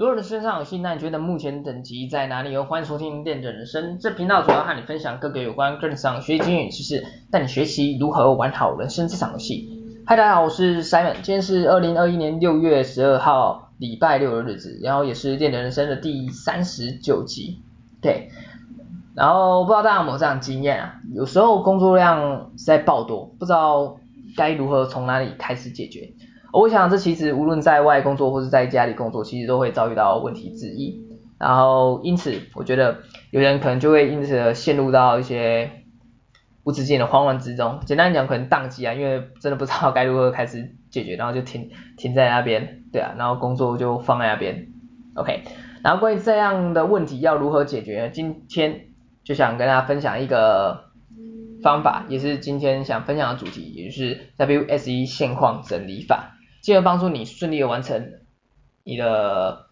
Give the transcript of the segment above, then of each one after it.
如果你身上有幸，那你觉得目前等级在哪里？欢迎收听电竞人生，这频道主要和你分享各个有关个人成长学习经验知识，带你学习如何玩好人生这场游戏。嗨，大家好，我是 Simon，今天是二零二一年六月十二号礼拜六的日子，然后也是电竞人生的第三十九集。对，然后不知道大家有没有这样经验啊？有时候工作量实在爆多，不知道该如何从哪里开始解决。我想这其实无论在外工作或是在家里工作，其实都会遭遇到问题之一。然后因此，我觉得有人可能就会因此陷入到一些无止境的慌乱之中。简单讲，可能宕机啊，因为真的不知道该如何开始解决，然后就停停在那边，对啊，然后工作就放在那边。OK，然后关于这样的问题要如何解决？今天就想跟大家分享一个方法，也是今天想分享的主题，也就是 WSE 现况整理法。进而帮助你顺利的完成你的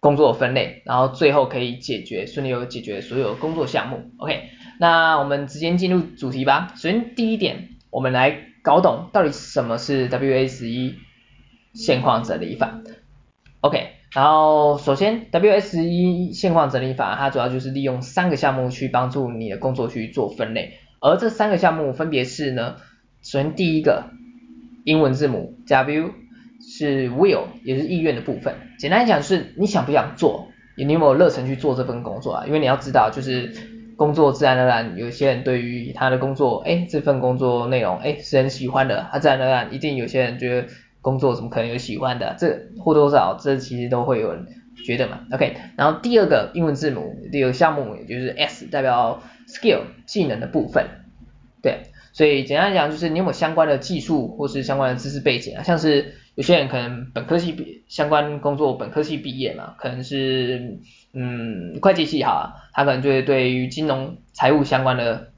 工作分类，然后最后可以解决顺利的解决所有工作项目。OK，那我们直接进入主题吧。首先第一点，我们来搞懂到底什么是 ws 一现况整理法。OK，然后首先，WS 一现况整理法它主要就是利用三个项目去帮助你的工作去做分类，而这三个项目分别是呢，首先第一个。英文字母 W 是 will，也是意愿的部分。简单来讲，是你想不想做，你有没有热忱去做这份工作啊？因为你要知道，就是工作自然而然，有些人对于他的工作，哎，这份工作内容，哎，是很喜欢的，他自然而然一定有些人觉得工作怎么可能有喜欢的？这或多或少，这其实都会有人觉得嘛。OK，然后第二个英文字母，第二个项目也就是 S，代表 skill 技能的部分，对。所以简单来讲，就是你有没有相关的技术或是相关的知识背景啊？像是有些人可能本科系毕相关工作本科系毕业嘛，可能是嗯会计系哈，他可能就会对于金融财务相关的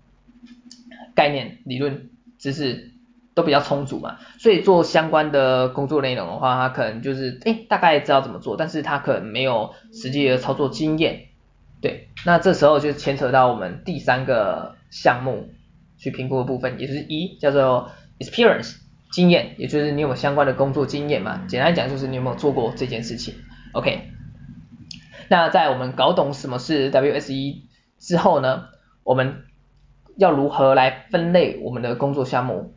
概念、理论知识都比较充足嘛。所以做相关的工作内容的话，他可能就是诶大概知道怎么做，但是他可能没有实际的操作经验。对，那这时候就牵扯到我们第三个项目。去评估的部分，也就是一叫做 experience 经验，也就是你有没有相关的工作经验嘛？简单来讲就是你有没有做过这件事情。OK，那在我们搞懂什么是 WSE 之后呢，我们要如何来分类我们的工作项目？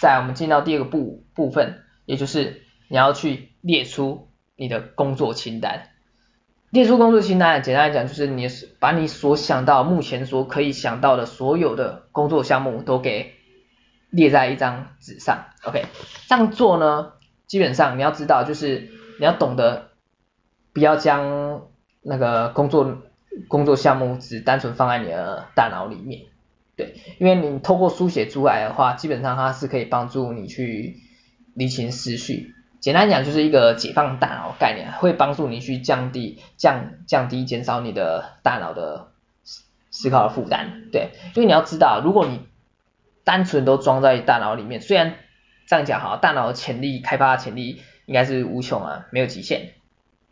在我们进到第二个部部分，也就是你要去列出你的工作清单。列出工作清单，简单来讲就是你把你所想到目前所可以想到的所有的工作项目都给列在一张纸上，OK？这样做呢，基本上你要知道就是你要懂得不要将那个工作工作项目只单纯放在你的大脑里面，对，因为你透过书写出来的话，基本上它是可以帮助你去理清思绪。简单讲就是一个解放大脑概念，会帮助你去降低降降低减少你的大脑的思思考的负担，对，因为你要知道，如果你单纯都装在大脑里面，虽然这样讲哈，大脑的潜力开发潜力应该是无穷啊，没有极限，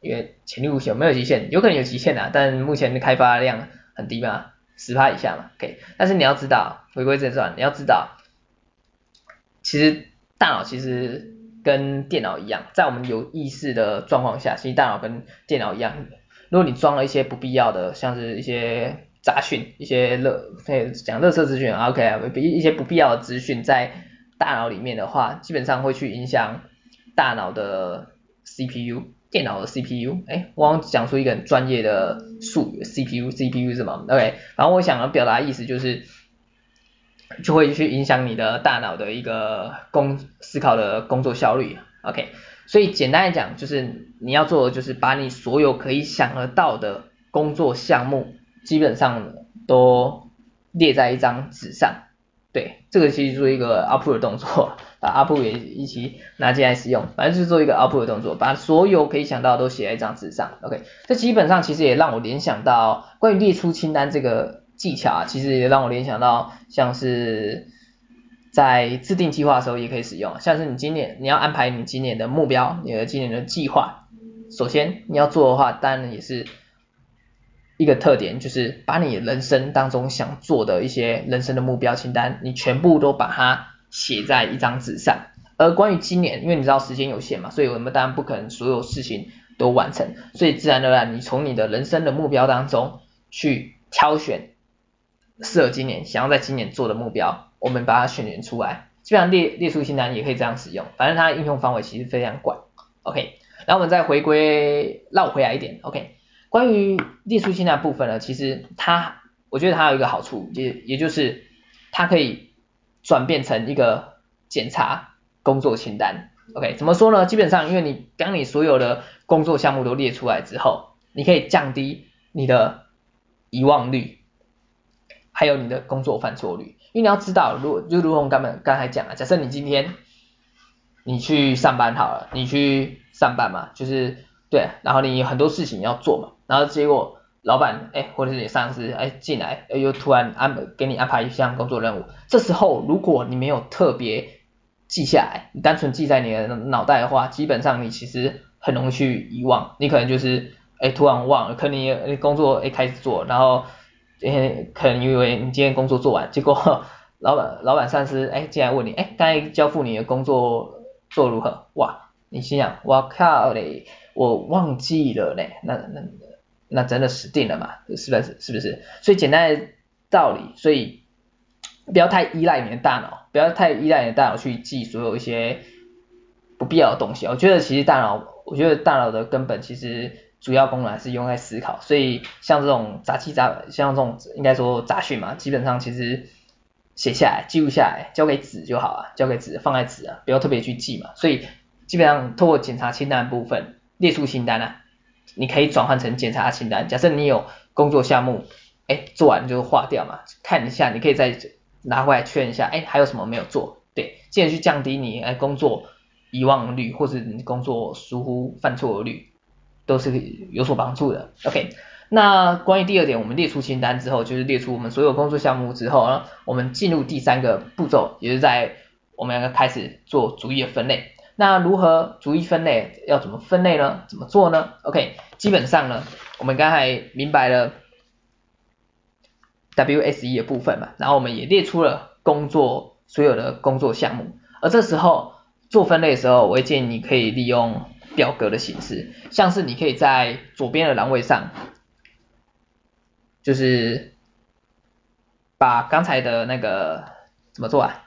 因为潜力无穷，没有极限，有可能有极限的，但目前的开发量很低嘛，十趴以下嘛，OK，但是你要知道，回归正传，你要知道，其实大脑其实。跟电脑一样，在我们有意识的状况下，其实大脑跟电脑一样。如果你装了一些不必要的，像是一些杂讯、一些垃，讲乐色资讯，OK，一一些不必要的资讯在大脑里面的话，基本上会去影响大脑的 CPU，电脑的 CPU。哎，我刚讲出一个很专业的术语，CPU，CPU 是什么？OK，然后我想要表达的意思就是。就会去影响你的大脑的一个工思考的工作效率，OK，所以简单来讲，就是你要做的就是把你所有可以想得到的工作项目，基本上都列在一张纸上，对，这个其实做一个 output 的动作，把 output 也一起拿进来使用，反正就是做一个 output 的动作，把所有可以想到的都写在一张纸上，OK，这基本上其实也让我联想到关于列出清单这个。技巧啊，其实也让我联想到，像是在制定计划的时候也可以使用。像是你今年你要安排你今年的目标，你的今年的计划，首先你要做的话，当然也是一个特点，就是把你人生当中想做的一些人生的目标清单，你全部都把它写在一张纸上。而关于今年，因为你知道时间有限嘛，所以我们当然不可能所有事情都完成，所以自然而然你从你的人生的目标当中去挑选适合今年想要在今年做的目标，我们把它选选出来，基本上列列出清单也可以这样使用，反正它应用范围其实非常广。OK，然后我们再回归绕回来一点，OK，关于列出清单部分呢，其实它我觉得它有一个好处，也也就是它可以转变成一个检查工作清单，OK，怎么说呢？基本上，因为你当你所有的工作项目都列出来之后，你可以降低你的遗忘率，还有你的工作犯错率。因为你要知道，如就如同我刚刚刚才讲了，假设你今天你去上班好了，你去上班嘛，就是对，然后你很多事情要做嘛，然后结果老板哎，或者是你上司哎进来，又突然安给你安排一项工作任务，这时候如果你没有特别记下来，你单纯记在你的脑袋的话，基本上你其实很容易去遗忘。你可能就是哎突然忘了，可能你工作一开始做，然后哎可能以为你今天工作做完，结果 老板老板上司哎进来问你哎刚才交付你的工作做如何？哇，你心想哇靠嘞，我忘记了嘞，那那那真的死定了嘛？是不是？是不是？所以简单的道理，所以。不要太依赖你的大脑，不要太依赖你的大脑去记所有一些不必要的东西。我觉得其实大脑，我觉得大脑的根本其实主要功能还是用来思考。所以像这种杂七杂，像这种应该说杂讯嘛，基本上其实写下来、记录下来，交给纸就好啊，交给纸，放在纸啊，不要特别去记嘛。所以基本上透过检查清单部分，列出清单啊，你可以转换成检查清单。假设你有工作项目，哎，做完就划掉嘛，看一下，你可以再。拿回来确认一下，哎，还有什么没有做？对，进而去降低你哎工作遗忘率，或者你工作疏忽犯错率，都是有所帮助的。OK，那关于第二点，我们列出清单之后，就是列出我们所有工作项目之后呢，我们进入第三个步骤，也是在我们要开始做逐一的分类。那如何逐一分类？要怎么分类呢？怎么做呢？OK，基本上呢，我们刚才明白了。WSE 的部分嘛，然后我们也列出了工作所有的工作项目，而这时候做分类的时候，我会建议你可以利用表格的形式，像是你可以在左边的栏位上，就是把刚才的那个怎么做啊？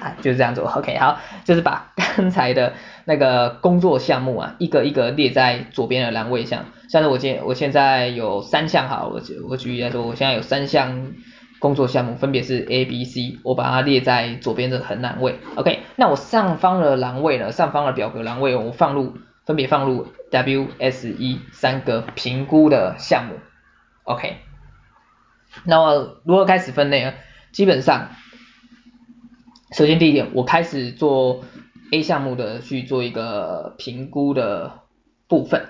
啊，就是这样做，OK，好，就是把刚才的那个工作项目啊，一个一个列在左边的栏位上。像是我现我现在有三项，好，我我举例来说，我现在有三项工作项目，分别是 A、B、C，我把它列在左边的横栏位，OK。那我上方的栏位呢，上方的表格栏位，我放入分别放入 W、S、E 三个评估的项目，OK。那么如何开始分类呢？基本上。首先第一点，我开始做 A 项目的去做一个评估的部分，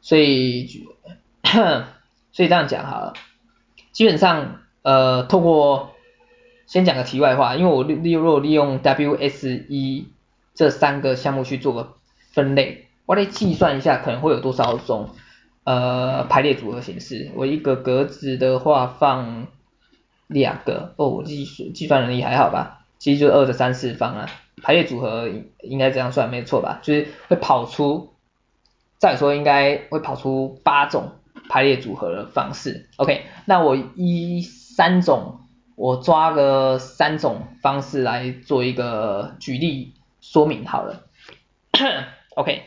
所以 所以这样讲好了，基本上呃透过先讲个题外话，因为我利利如果利用 W S E 这三个项目去做个分类，我得计算一下可能会有多少种呃排列组合形式，我一个格子的话放两个，哦我计算计算能力还好吧？其实就是二的三次方啊，排列组合应该这样算没错吧？就是会跑出，再说应该会跑出八种排列组合的方式。OK，那我依三种，我抓个三种方式来做一个举例说明好了。OK，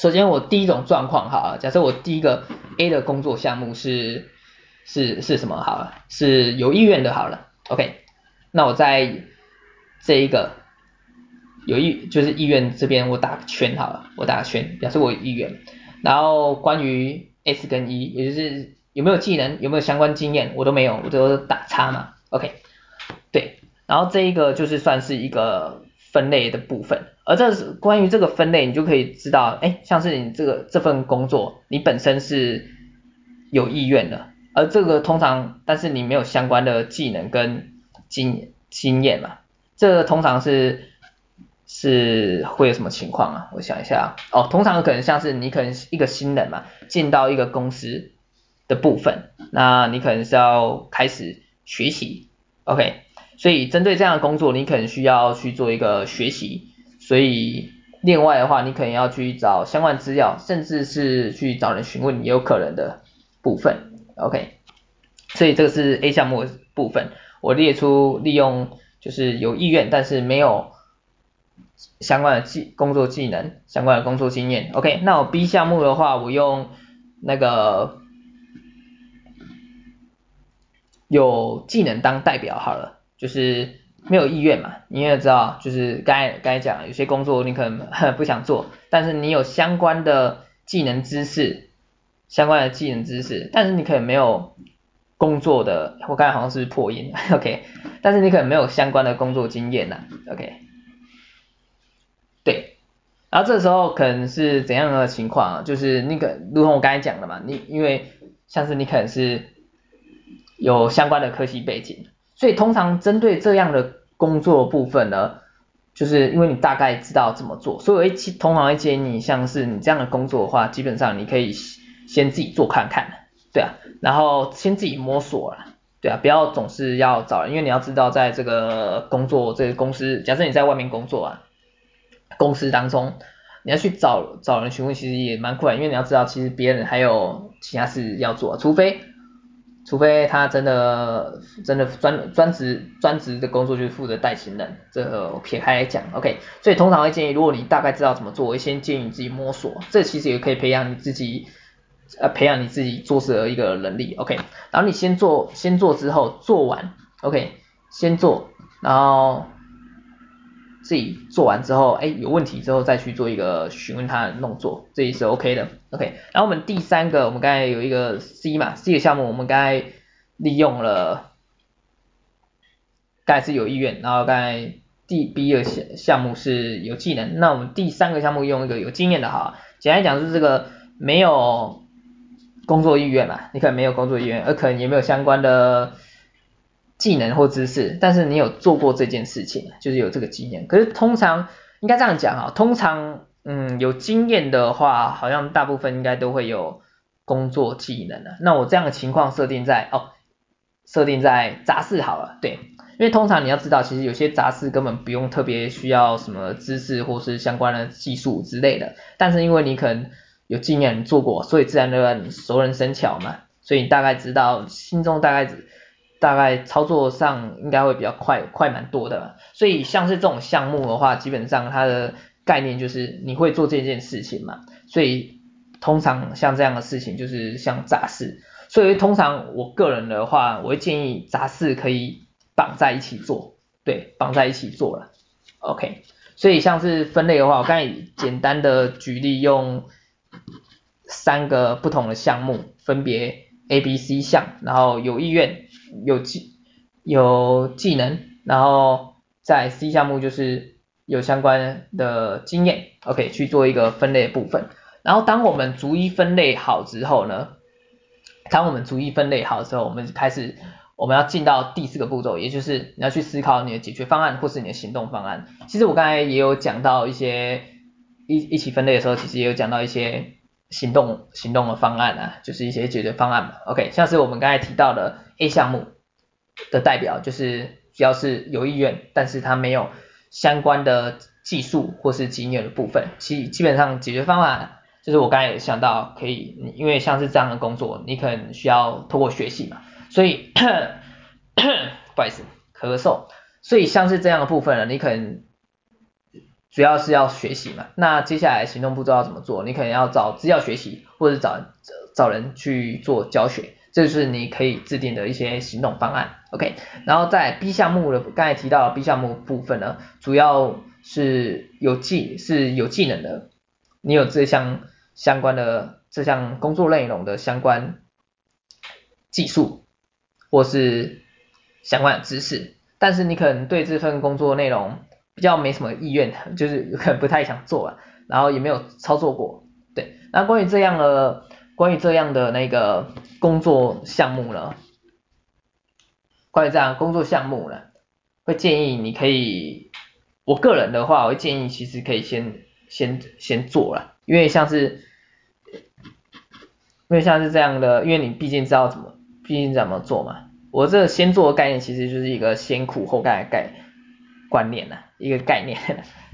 首先我第一种状况好了，假设我第一个 A 的工作项目是是是什么好了，是有意愿的好了。OK，那我在这一个有意就是意愿这边我打个圈好了，我打个圈表示我有意愿。然后关于 S 跟 E，也就是有没有技能，有没有相关经验，我都没有，我都打叉嘛。OK，对。然后这一个就是算是一个分类的部分。而这是关于这个分类，你就可以知道，哎，像是你这个这份工作，你本身是有意愿的，而这个通常，但是你没有相关的技能跟经经验嘛。这通常是是会有什么情况啊？我想一下哦，通常可能像是你可能一个新人嘛，进到一个公司的部分，那你可能是要开始学习，OK，所以针对这样的工作，你可能需要去做一个学习，所以另外的话，你可能要去找相关资料，甚至是去找人询问也有可能的部分，OK。所以这个是 A 项目的部分，我列出利用就是有意愿但是没有相关的技工作技能、相关的工作经验，OK。那我 B 项目的话，我用那个有技能当代表好了，就是。没有意愿嘛，你也知道，就是刚才刚才讲，有些工作你可能不想做，但是你有相关的技能知识，相关的技能知识，但是你可能没有工作的，我刚才好像是破音，OK，但是你可能没有相关的工作经验呐，OK，对，然后这时候可能是怎样的情况啊？就是那个，如同我刚才讲的嘛，你因为像是你可能是有相关的科系背景。所以通常针对这样的工作部分呢，就是因为你大概知道怎么做，所以我会通常会建议你，像是你这样的工作的话，基本上你可以先自己做看看，对啊，然后先自己摸索了，对啊，不要总是要找人，因为你要知道在这个工作这个公司，假设你在外面工作啊，公司当中你要去找找人询问，其实也蛮困难，因为你要知道其实别人还有其他事要做，除非。除非他真的真的专专职专职的工作就是负责带新人，这个撇开来讲，OK，所以通常会建议，如果你大概知道怎么做，我先建议你自己摸索，这其实也可以培养你自己，呃，培养你自己做事的一个能力，OK，然后你先做先做之后做完，OK，先做，然后。自己做完之后，哎，有问题之后再去做一个询问他的动作，这也是 OK 的，OK。然后我们第三个，我们刚才有一个 C 嘛，C 的项目我们刚才利用了，刚才是有意愿，然后刚才第 B 的项项目是有技能，那我们第三个项目用一个有经验的哈，简单讲就是这个没有工作意愿嘛，你可能没有工作意愿，而可能也没有相关的。技能或知识，但是你有做过这件事情，就是有这个经验。可是通常应该这样讲啊，通常嗯有经验的话，好像大部分应该都会有工作技能的。那我这样的情况设定在哦，设定在杂事好了，对，因为通常你要知道，其实有些杂事根本不用特别需要什么知识或是相关的技术之类的，但是因为你可能有经验做过，所以自然而然你熟能生巧嘛，所以你大概知道，心中大概。大概操作上应该会比较快，快蛮多的。所以像是这种项目的话，基本上它的概念就是你会做这件事情嘛。所以通常像这样的事情就是像杂事。所以通常我个人的话，我会建议杂事可以绑在一起做，对，绑在一起做了。OK。所以像是分类的话，我刚才简单的举例用三个不同的项目，分别 A、B、C 项，然后有意愿。有技有技能，然后在 C 项目就是有相关的经验，OK 去做一个分类的部分。然后当我们逐一分类好之后呢，当我们逐一分类好之后，我们开始我们要进到第四个步骤，也就是你要去思考你的解决方案或是你的行动方案。其实我刚才也有讲到一些一一起分类的时候，其实也有讲到一些行动行动的方案啊，就是一些解决方案嘛，OK 像是我们刚才提到的。A 项目的代表就是只要是有意愿，但是他没有相关的技术或是经验的部分，其基本上解决方案就是我刚才也想到可以，因为像是这样的工作，你可能需要透过学习嘛，所以 不好意思咳嗽，所以像是这样的部分呢，你可能主要是要学习嘛，那接下来行动步骤要怎么做？你可能要找资料学习，或者找找人去做教学。这是你可以制定的一些行动方案，OK。然后在 B 项目的刚才提到的 B 项目部分呢，主要是有技是有技能的，你有这项相关的这项工作内容的相关技术或是相关的知识，但是你可能对这份工作内容比较没什么意愿，就是可能不太想做了，然后也没有操作过，对。那关于这样的。关于这样的那个工作项目呢，关于这样工作项目呢，会建议你可以，我个人的话，我会建议其实可以先先先做了，因为像是，因为像是这样的，因为你毕竟知道怎么，毕竟怎么做嘛。我这先做的概念其实就是一个先苦后甘的概念观念呐，一个概念，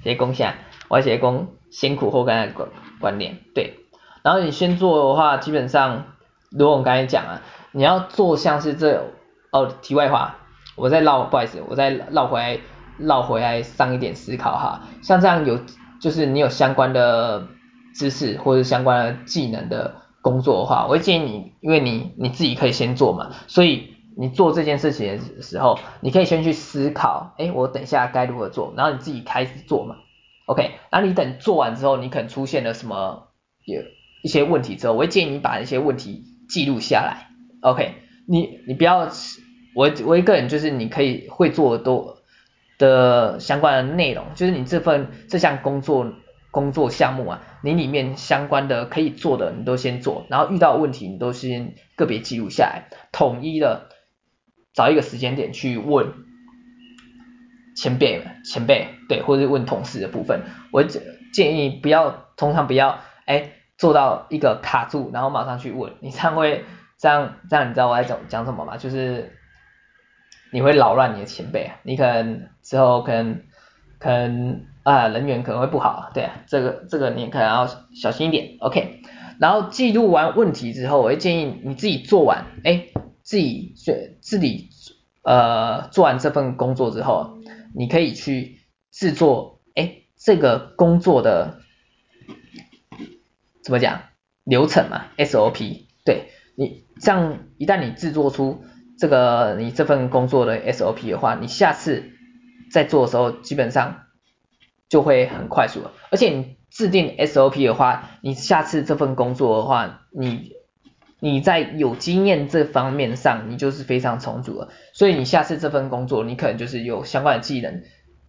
写功下，我要写功先苦后甘的观观念，对。然后你先做的话，基本上，如果我刚才讲啊，你要做像是这哦，题外话，我再绕，不好意思，我再绕回来，绕回来上一点思考哈，像这样有，就是你有相关的知识或者相关的技能的工作的话，我会建议你，因为你你自己可以先做嘛，所以你做这件事情的时候，你可以先去思考，哎，我等一下该如何做，然后你自己开始做嘛，OK，然后你等做完之后，你可能出现了什么有。一些问题之后，我会建议你把一些问题记录下来，OK？你你不要，我我一个人就是你可以会做多的相关的内容，就是你这份这项工作工作项目啊，你里面相关的可以做的你都先做，然后遇到问题你都先个别记录下来，统一的找一个时间点去问前辈们前辈对，或者是问同事的部分，我建议不要，通常不要哎。做到一个卡住，然后马上去问，你这样会这样这样，你知道我在讲讲什么吗？就是你会扰乱你的前辈，你可能之后可能可能啊人缘可能会不好，对，这个这个你可能要小心一点，OK。然后记录完问题之后，我会建议你自己做完，哎，自己做自己呃做完这份工作之后，你可以去制作哎这个工作的。怎么讲流程嘛，SOP，对你这样一旦你制作出这个你这份工作的 SOP 的话，你下次在做的时候基本上就会很快速了。而且你制定 SOP 的话，你下次这份工作的话，你你在有经验这方面上你就是非常充足了，所以你下次这份工作你可能就是有相关的技能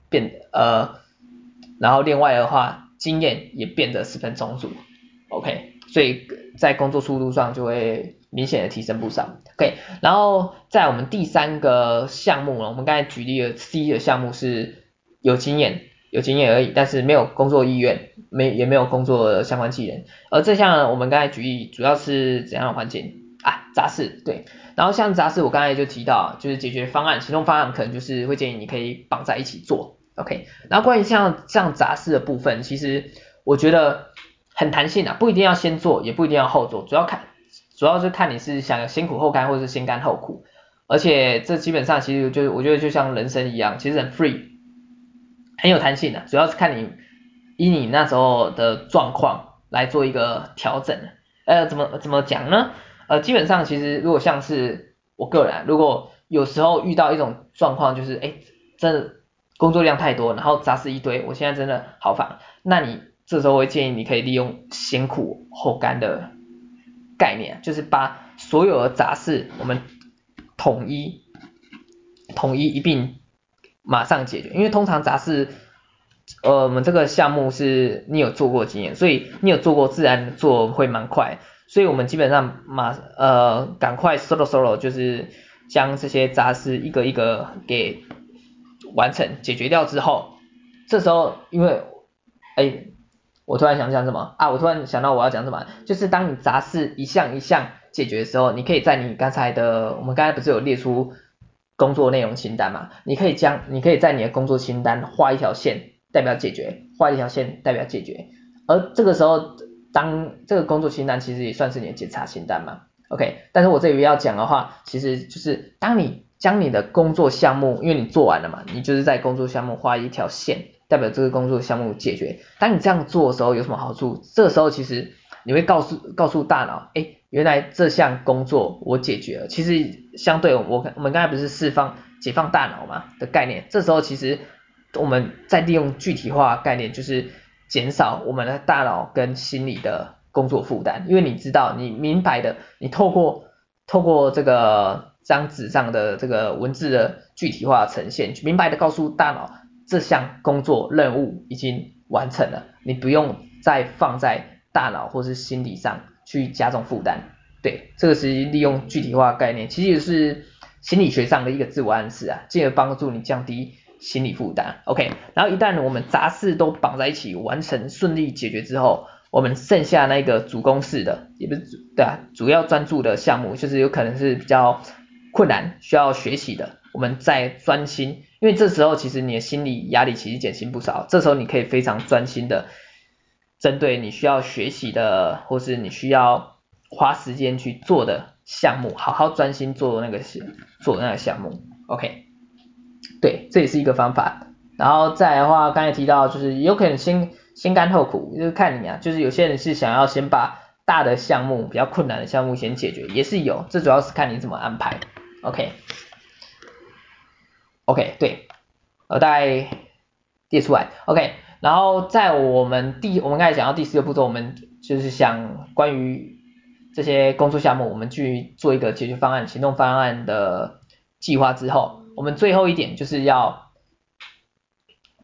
变呃，然后另外的话经验也变得十分充足。OK，所以在工作速度上就会明显的提升不少。OK，然后在我们第三个项目呢，我们刚才举例的 C 的项目是有经验，有经验而已，但是没有工作意愿，没也没有工作的相关技能。而这项，我们刚才举例主要是怎样的环境啊？杂事，对。然后像杂事，我刚才就提到，就是解决方案、行动方案，可能就是会建议你可以绑在一起做。OK，然后关于像像杂事的部分，其实我觉得。很弹性啊，不一定要先做，也不一定要后做，主要看，主要是看你是想先苦后甘，或者是先甘后苦。而且这基本上其实就我觉得就像人生一样，其实很 free，很有弹性的，主要是看你以你那时候的状况来做一个调整。呃，怎么怎么讲呢？呃，基本上其实如果像是我个人，如果有时候遇到一种状况，就是哎，真的工作量太多，然后杂事一堆，我现在真的好烦，那你。这时候我会建议你可以利用先苦后甘的概念，就是把所有的杂事我们统一统一一并马上解决，因为通常杂事，呃，我们这个项目是你有做过经验，所以你有做过自然做会蛮快，所以我们基本上马呃赶快 solo solo 就是将这些杂事一个一个给完成解决掉之后，这时候因为哎。我突然想讲什么啊？我突然想到我要讲什么，就是当你杂事一项一项解决的时候，你可以在你刚才的，我们刚才不是有列出工作内容清单嘛？你可以将，你可以在你的工作清单画一条线，代表解决，画一条线代表解决。而这个时候，当这个工作清单其实也算是你的检查清单嘛？OK，但是我这里要讲的话，其实就是当你将你的工作项目，因为你做完了嘛，你就是在工作项目画一条线。代表这个工作项目解决。当你这样做的时候有什么好处？这个时候其实你会告诉告诉大脑，哎，原来这项工作我解决了。其实相对我我们刚才不是释放解放大脑嘛的概念，这时候其实我们在利用具体化概念，就是减少我们的大脑跟心理的工作负担。因为你知道，你明白的，你透过透过这个张纸上的这个文字的具体化呈现，明白的告诉大脑。这项工作任务已经完成了，你不用再放在大脑或是心理上去加重负担。对，这个是利用具体化概念，其实是心理学上的一个自我暗示啊，进而帮助你降低心理负担。OK，然后一旦我们杂事都绑在一起完成顺利解决之后，我们剩下那个主攻式的，也不是，对啊，主要专注的项目，就是有可能是比较困难需要学习的。我们再专心，因为这时候其实你的心理压力其实减轻不少，这时候你可以非常专心的针对你需要学习的，或是你需要花时间去做的项目，好好专心做那个做那个项目，OK，对，这也是一个方法。然后再的话，刚才提到就是有可能先先甘后苦，就是看你啊，就是有些人是想要先把大的项目、比较困难的项目先解决，也是有，这主要是看你怎么安排。OK，OK，、OK? OK, 对，我大概列出来。OK，然后在我们第我们刚才讲到第四个步骤，我们就是想关于这些工作项目，我们去做一个解决方案、行动方案的计划之后，我们最后一点就是要。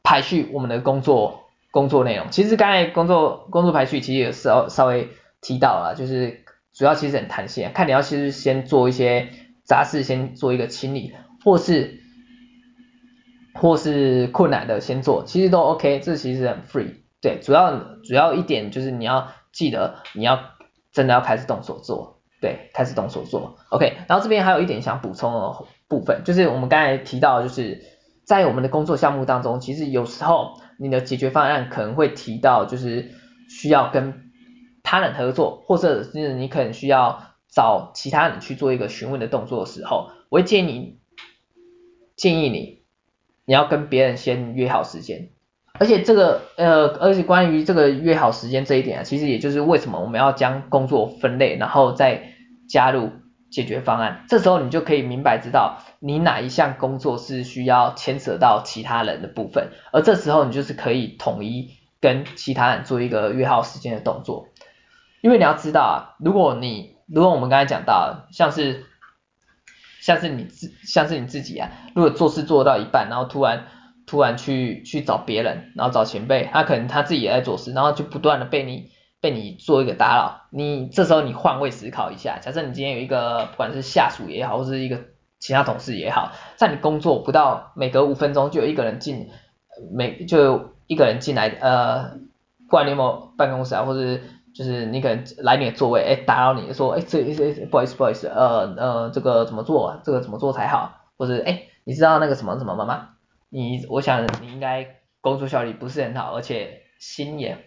排序我们的工作工作内容，其实刚才工作工作排序其实也稍稍微提到了，就是主要其实很弹性，看你要其实先做一些杂事，先做一个清理，或是或是困难的先做，其实都 OK，这其实很 free，对，主要主要一点就是你要记得你要真的要开始动手做，对，开始动手做，OK，然后这边还有一点想补充的部分，就是我们刚才提到就是。在我们的工作项目当中，其实有时候你的解决方案可能会提到，就是需要跟他人合作，或者是你可能需要找其他人去做一个询问的动作的时候，我会建议你建议你你要跟别人先约好时间，而且这个呃，而且关于这个约好时间这一点啊，其实也就是为什么我们要将工作分类，然后再加入。解决方案，这时候你就可以明白知道你哪一项工作是需要牵扯到其他人的部分，而这时候你就是可以统一跟其他人做一个约好时间的动作。因为你要知道啊，如果你如果我们刚才讲到，像是像是你自像是你自己啊，如果做事做到一半，然后突然突然去去找别人，然后找前辈，他可能他自己也在做事，然后就不断的被你。被你做一个打扰，你这时候你换位思考一下，假设你今天有一个不管是下属也好，或是一个其他同事也好，在你工作不到每隔五分钟就有一个人进，每就一个人进来，呃，不管你有没有办公室啊，或者就是你可能来你的座位，哎，打扰你说，哎，这这不好意思不好意思，呃呃，这个怎么做，这个怎么做才好，或者哎，你知道那个什么什么吗？你我想你应该工作效率不是很好，而且心也。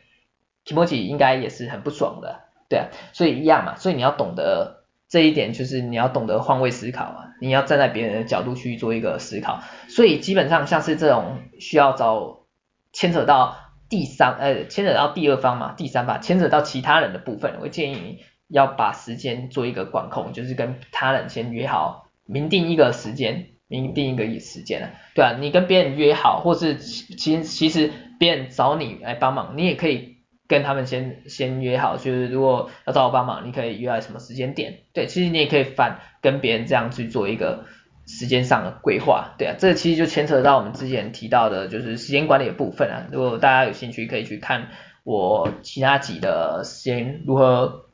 提莫吉应该也是很不爽的，对啊，所以一样嘛，所以你要懂得这一点，就是你要懂得换位思考啊，你要站在别人的角度去做一个思考，所以基本上像是这种需要找牵扯到第三呃牵扯到第二方嘛，第三方，牵扯到其他人的部分，我建议你要把时间做一个管控，就是跟他人先约好，明定一个时间，明定一个时间了，对啊，你跟别人约好，或是其其实别人找你来帮忙，你也可以。跟他们先先约好，就是如果要找我帮忙，你可以约在什么时间点？对，其实你也可以反跟别人这样去做一个时间上的规划，对啊，这其实就牵扯到我们之前提到的，就是时间管理的部分啊。如果大家有兴趣，可以去看我其他集的时间如何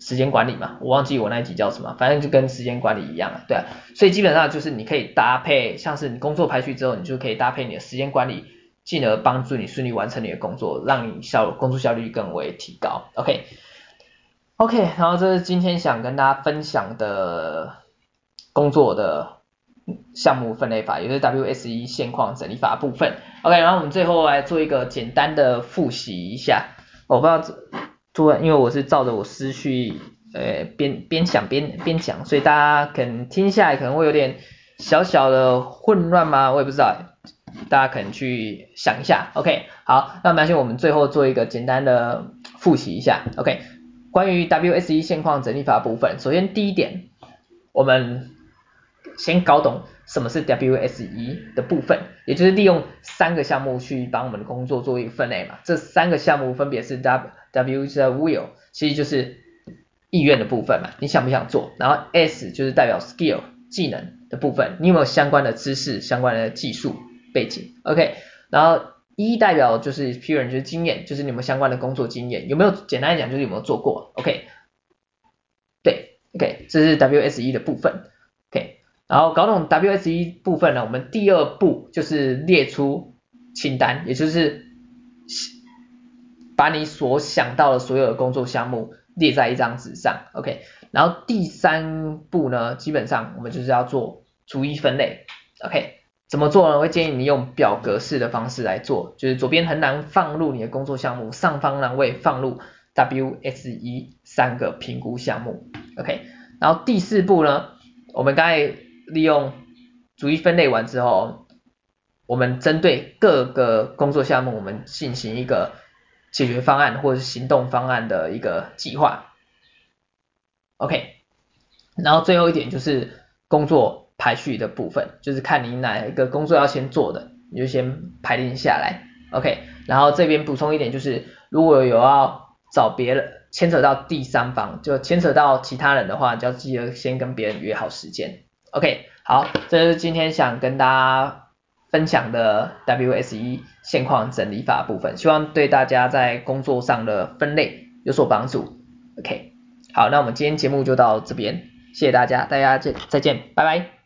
时间管理嘛，我忘记我那一集叫什么，反正就跟时间管理一样啊，对啊，所以基本上就是你可以搭配，像是你工作排序之后，你就可以搭配你的时间管理。进而帮助你顺利完成你的工作，让你效工作效率更为提高。OK，OK，、然后这是今天想跟大家分享的工作的项目分类法，也是 WSE 现况整理法部分。OK，然后我们最后来做一个简单的复习一下。我不知道突然，因为我是照着我思绪，呃，边边想边边讲，所以大家可能听下来可能会有点小小的混乱吗？我也不知道。大家可能去想一下，OK，好，那么先我们最后做一个简单的复习一下，OK，关于 WSE 现况整理法部分，首先第一点，我们先搞懂什么是 WSE 的部分，也就是利用三个项目去帮我们的工作做一个分类嘛，这三个项目分别是 W W 是 Will，其实就是意愿的部分嘛，你想不想做？然后 S 就是代表 Skill 技能的部分，你有没有相关的知识、相关的技术？背景，OK，然后一代表就是 parent 就是经验，就是你们相关的工作经验有没有？简单来讲就是有没有做过，OK，对，OK，这是 WSE 的部分，OK，然后搞懂 WSE 部分呢，我们第二步就是列出清单，也就是把你所想到的所有的工作项目列在一张纸上，OK，然后第三步呢，基本上我们就是要做。逐一分类。OK，怎么做呢？我会建议你用表格式的方式来做，就是左边横栏放入你的工作项目，上方栏位放入 WSE 三个评估项目。OK，然后第四步呢，我们刚才利用逐一分类完之后，我们针对各个工作项目，我们进行一个解决方案或者是行动方案的一个计划。OK，然后最后一点就是工作。排序的部分就是看你哪一个工作要先做的，你就先排定下来，OK。然后这边补充一点，就是如果有要找别人牵扯到第三方，就牵扯到其他人的话，就要记得先跟别人约好时间，OK。好，这是今天想跟大家分享的 WSE 现况整理法部分，希望对大家在工作上的分类有所帮助，OK。好，那我们今天节目就到这边，谢谢大家，大家见，再见，拜拜。